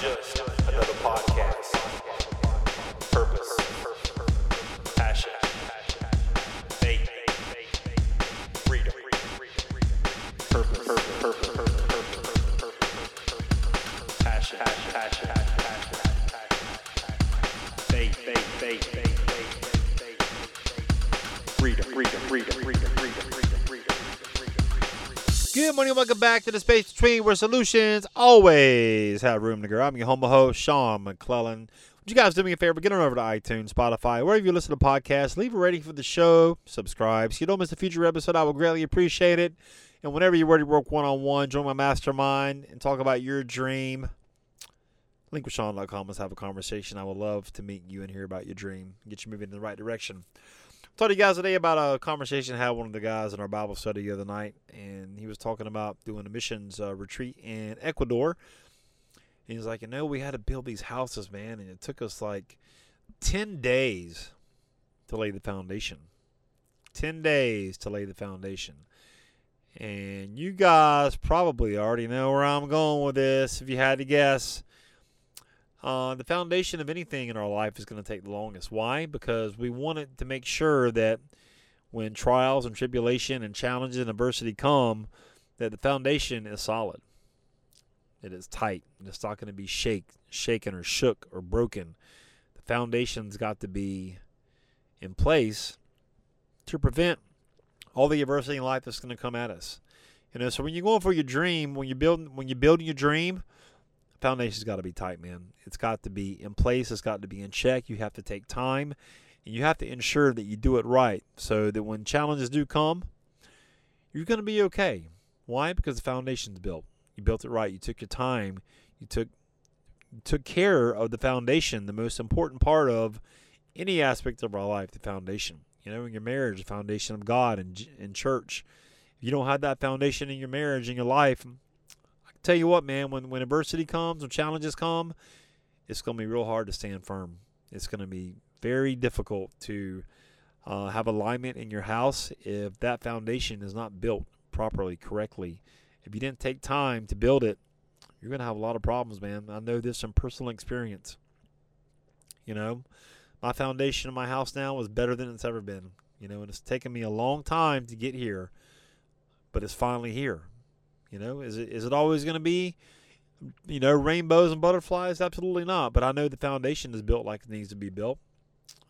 just another podcast. Purpose, passion, faith, freedom. Purpose, purpose, purpose, passion, passion, faith, faith, faith, faith, faith, freedom, freedom, freedom, freedom, freedom. Good morning, welcome back to the space between where solutions always have room to grow. I'm your humble host, Sean McClellan. Would you guys do me a favor? Get on over to iTunes, Spotify, wherever you listen to podcasts. Leave a rating for the show. Subscribe. So you don't miss a future episode. I would greatly appreciate it. And whenever you're ready to work one on one, join my mastermind and talk about your dream. Linkwithsean.com. Let's have a conversation. I would love to meet you and hear about your dream. Get you moving in the right direction. Told you guys today about a conversation I had with one of the guys in our Bible study the other night, and he was talking about doing a missions uh, retreat in Ecuador. And he's like, you know, we had to build these houses, man, and it took us like ten days to lay the foundation. Ten days to lay the foundation. And you guys probably already know where I'm going with this. If you had to guess, uh, the foundation of anything in our life is going to take the longest. Why? Because we wanted to make sure that when trials and tribulation and challenges and adversity come, that the foundation is solid. It is tight. It's not going to be shake, shaken or shook or broken. The foundation's got to be in place to prevent all the adversity in life that's going to come at us. You know, so when you're going for your dream, when you're building, when you're building your dream, foundation's got to be tight, man. It's got to be in place. It's got to be in check. You have to take time, and you have to ensure that you do it right, so that when challenges do come, you're going to be okay. Why? Because the foundation's built. You built it right. You took your time. You took took care of the foundation, the most important part of any aspect of our life, the foundation. You know, in your marriage, the foundation of God and in church. If you don't have that foundation in your marriage, in your life, tell you what, man, when when adversity comes, when challenges come, it's going to be real hard to stand firm. It's going to be very difficult to uh, have alignment in your house if that foundation is not built properly, correctly. If you didn't take time to build it, you're going to have a lot of problems, man. I know this from personal experience. You know, my foundation in my house now is better than it's ever been. You know, and it's taken me a long time to get here, but it's finally here. You know, is it is it always going to be, you know, rainbows and butterflies? Absolutely not. But I know the foundation is built like it needs to be built.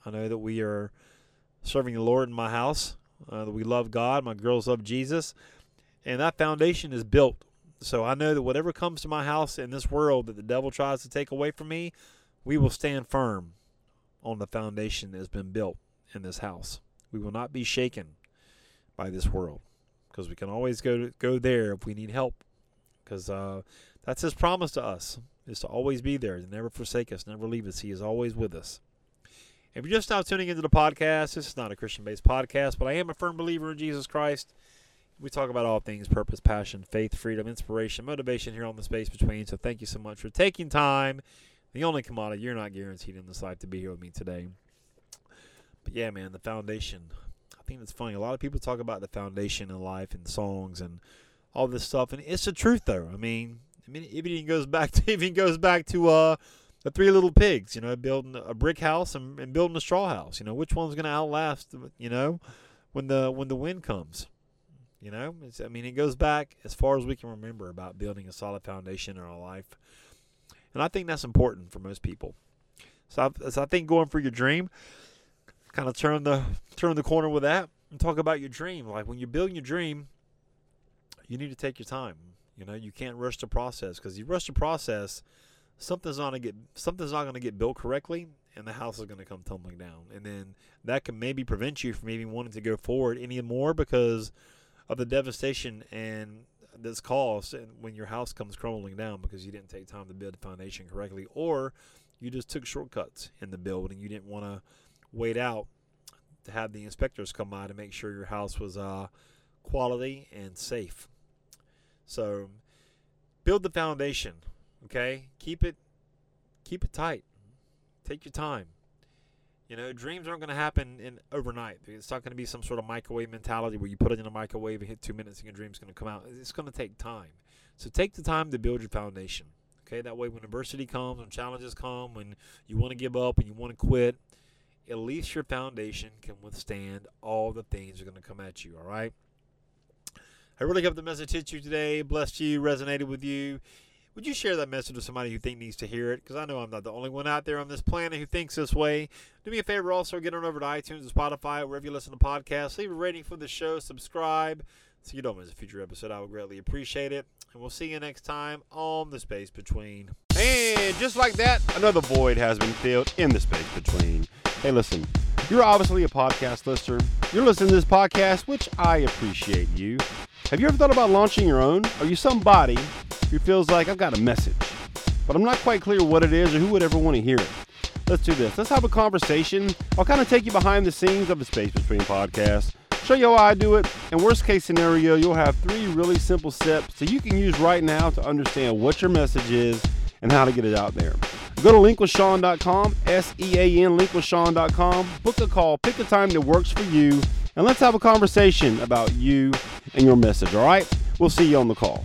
I know that we are serving the Lord in my house. Uh, that we love God. My girls love Jesus, and that foundation is built. So I know that whatever comes to my house in this world that the devil tries to take away from me, we will stand firm on the foundation that has been built in this house. We will not be shaken by this world because we can always go to, go there if we need help. Because uh, that's His promise to us is to always be there, to never forsake us, never leave us. He is always with us. If you're just now tuning into the podcast, this is not a Christian-based podcast, but I am a firm believer in Jesus Christ. We talk about all things purpose, passion, faith, freedom, inspiration, motivation here on the space between. So thank you so much for taking time. The only commodity you're not guaranteed in this life to be here with me today. But yeah, man, the foundation think it's funny. A lot of people talk about the foundation in life and songs and all this stuff, and it's the truth, though. I mean, I mean, it even goes back to even goes back to uh, the Three Little Pigs. You know, building a brick house and, and building a straw house. You know, which one's going to outlast? You know, when the when the wind comes. You know, it's, I mean, it goes back as far as we can remember about building a solid foundation in our life, and I think that's important for most people. So, I, so I think going for your dream, kind of turn the turn the corner with that and talk about your dream. Like when you're building your dream, you need to take your time. You know, you can't rush the process because you rush the process, something's not gonna get something's not gonna get built correctly, and the house is gonna come tumbling down. And then that can maybe prevent you from even wanting to go forward anymore because of the devastation and that's caused when your house comes crumbling down because you didn't take time to build the foundation correctly, or you just took shortcuts in the build and you didn't want to wait out to have the inspectors come by to make sure your house was uh, quality and safe. So build the foundation, okay? Keep it keep it tight. Take your time. You know, dreams aren't going to happen in overnight. It's not going to be some sort of microwave mentality where you put it in a microwave and hit two minutes and your dream's going to come out. It's going to take time. So take the time to build your foundation. Okay, that way when adversity comes, when challenges come, when you want to give up and you want to quit, at least your foundation can withstand all the things that are going to come at you. All right. I really hope the message hit you today, blessed you, resonated with you. Would you share that message with somebody who think needs to hear it? Because I know I'm not the only one out there on this planet who thinks this way. Do me a favor, also get on over to iTunes and Spotify, wherever you listen to podcasts. Leave a rating for the show, subscribe, so you don't miss a future episode. I would greatly appreciate it. And we'll see you next time on the space between. And just like that, another void has been filled in the space between. Hey, listen, you're obviously a podcast listener. You're listening to this podcast, which I appreciate you. Have you ever thought about launching your own? Are you somebody who feels like I've got a message, but I'm not quite clear what it is or who would ever want to hear it? Let's do this. Let's have a conversation. I'll kind of take you behind the scenes of the Space Between podcast, show you how I do it, and worst case scenario, you'll have three really simple steps that you can use right now to understand what your message is and how to get it out there. Go to linkwithsean.com, S E A N, linkwithsean.com, book a call, pick a time that works for you, and let's have a conversation about you and your message, all right? We'll see you on the call.